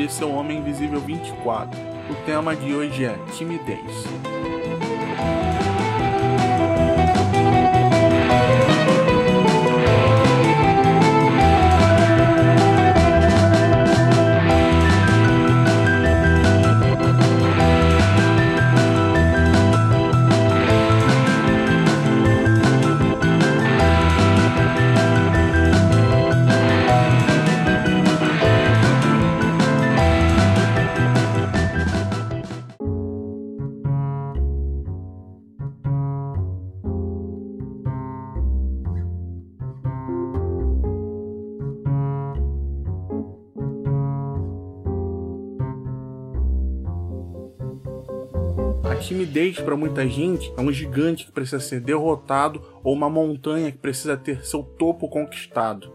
Esse é o Homem Invisível 24. O tema de hoje é timidez. Timidez para muita gente é um gigante que precisa ser derrotado ou uma montanha que precisa ter seu topo conquistado.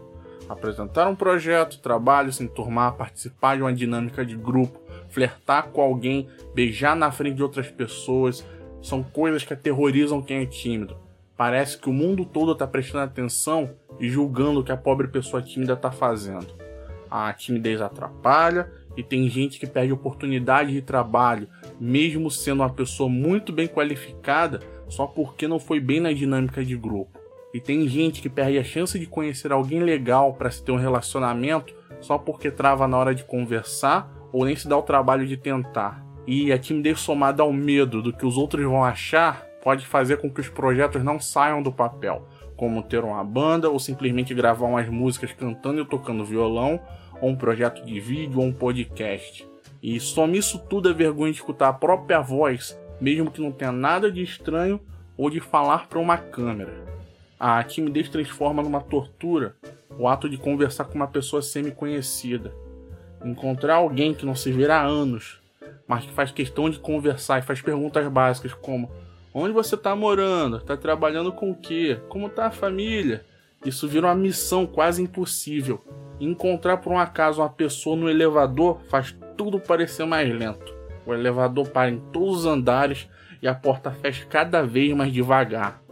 Apresentar um projeto, trabalho, se enturmar, participar de uma dinâmica de grupo, flertar com alguém, beijar na frente de outras pessoas, são coisas que aterrorizam quem é tímido. Parece que o mundo todo está prestando atenção e julgando o que a pobre pessoa tímida está fazendo. A timidez atrapalha e tem gente que perde oportunidade de trabalho, mesmo sendo uma pessoa muito bem qualificada, só porque não foi bem na dinâmica de grupo. E tem gente que perde a chance de conhecer alguém legal para se ter um relacionamento só porque trava na hora de conversar ou nem se dá o trabalho de tentar. E a timidez somada ao medo do que os outros vão achar pode fazer com que os projetos não saiam do papel, como ter uma banda ou simplesmente gravar umas músicas cantando e tocando violão ou um projeto de vídeo ou um podcast. E some isso tudo a vergonha de escutar a própria voz, mesmo que não tenha nada de estranho ou de falar para uma câmera. A timidez transforma numa tortura o ato de conversar com uma pessoa semi-conhecida. Encontrar alguém que não se vê há anos, mas que faz questão de conversar e faz perguntas básicas como: Onde você está morando? Está trabalhando com o quê? Como está a família? Isso vira uma missão quase impossível encontrar por um acaso uma pessoa no elevador faz tudo parecer mais lento. O elevador para em todos os andares e a porta fecha cada vez mais devagar.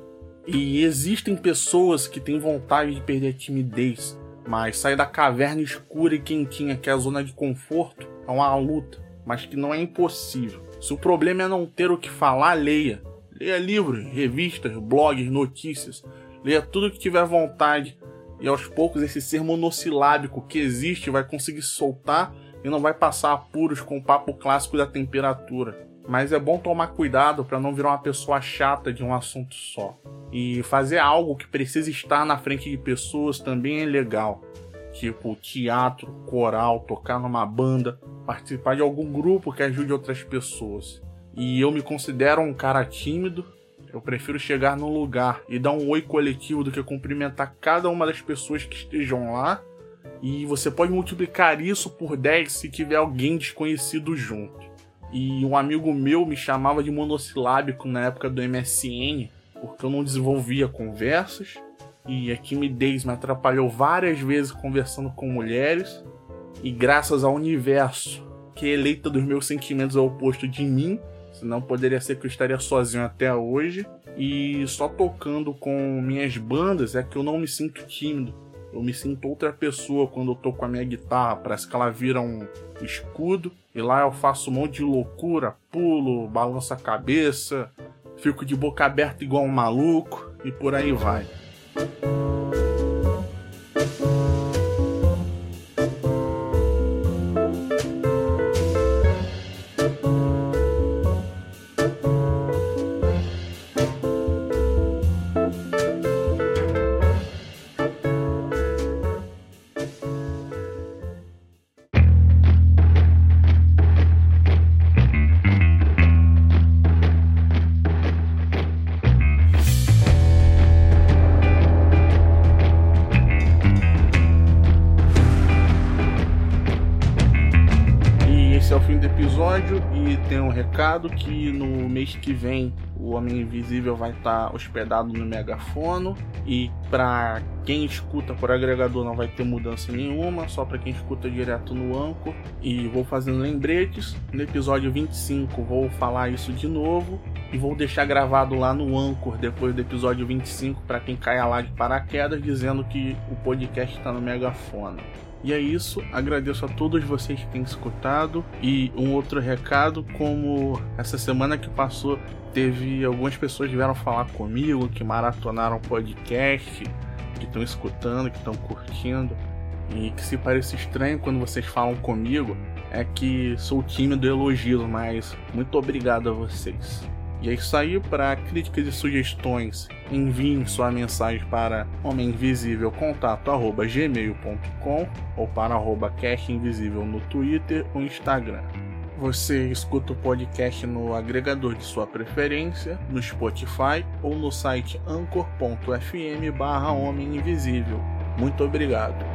E existem pessoas que têm vontade de perder a timidez, mas sair da caverna escura e quentinha que é a zona de conforto é uma luta, mas que não é impossível. Se o problema é não ter o que falar, leia. Leia livros, revistas, blogs, notícias. Leia tudo que tiver vontade e aos poucos esse ser monossilábico que existe vai conseguir soltar e não vai passar apuros com o papo clássico da temperatura. Mas é bom tomar cuidado para não virar uma pessoa chata de um assunto só. E fazer algo que precisa estar na frente de pessoas também é legal. Tipo teatro, coral, tocar numa banda, participar de algum grupo que ajude outras pessoas. E eu me considero um cara tímido, eu prefiro chegar no lugar e dar um oi coletivo do que cumprimentar cada uma das pessoas que estejam lá. E você pode multiplicar isso por 10 se tiver alguém desconhecido junto. E um amigo meu me chamava de monossilábico na época do MSN, porque eu não desenvolvia conversas. E a timidez me atrapalhou várias vezes conversando com mulheres. E graças ao universo, que é eleita dos meus sentimentos ao oposto de mim, Senão poderia ser que eu estaria sozinho até hoje. E só tocando com minhas bandas é que eu não me sinto tímido. Eu me sinto outra pessoa quando eu tô com a minha guitarra. Parece que ela vira um escudo. E lá eu faço um monte de loucura, pulo, balanço a cabeça, fico de boca aberta igual um maluco e por aí vai. Episódio e tem um recado que no mês que vem o Homem Invisível vai estar tá hospedado no megafono e para quem escuta por agregador não vai ter mudança nenhuma, só para quem escuta direto no Anchor. E vou fazendo lembretes. No episódio 25 vou falar isso de novo e vou deixar gravado lá no Anchor depois do episódio 25 para quem caia lá de paraquedas dizendo que o podcast está no megafone. E é isso, agradeço a todos vocês que têm escutado. E um outro recado, como essa semana que passou, teve algumas pessoas que vieram falar comigo, que maratonaram podcast, que estão escutando, que estão curtindo. E que se parece estranho quando vocês falam comigo, é que sou tímido e elogio, mas muito obrigado a vocês. E aí, para críticas e sugestões, enviem sua mensagem para homeminvisívelcontato@gmail.com ou para arroba Invisível no Twitter ou Instagram. Você escuta o podcast no agregador de sua preferência, no Spotify ou no site anchor.fm barra. Muito obrigado.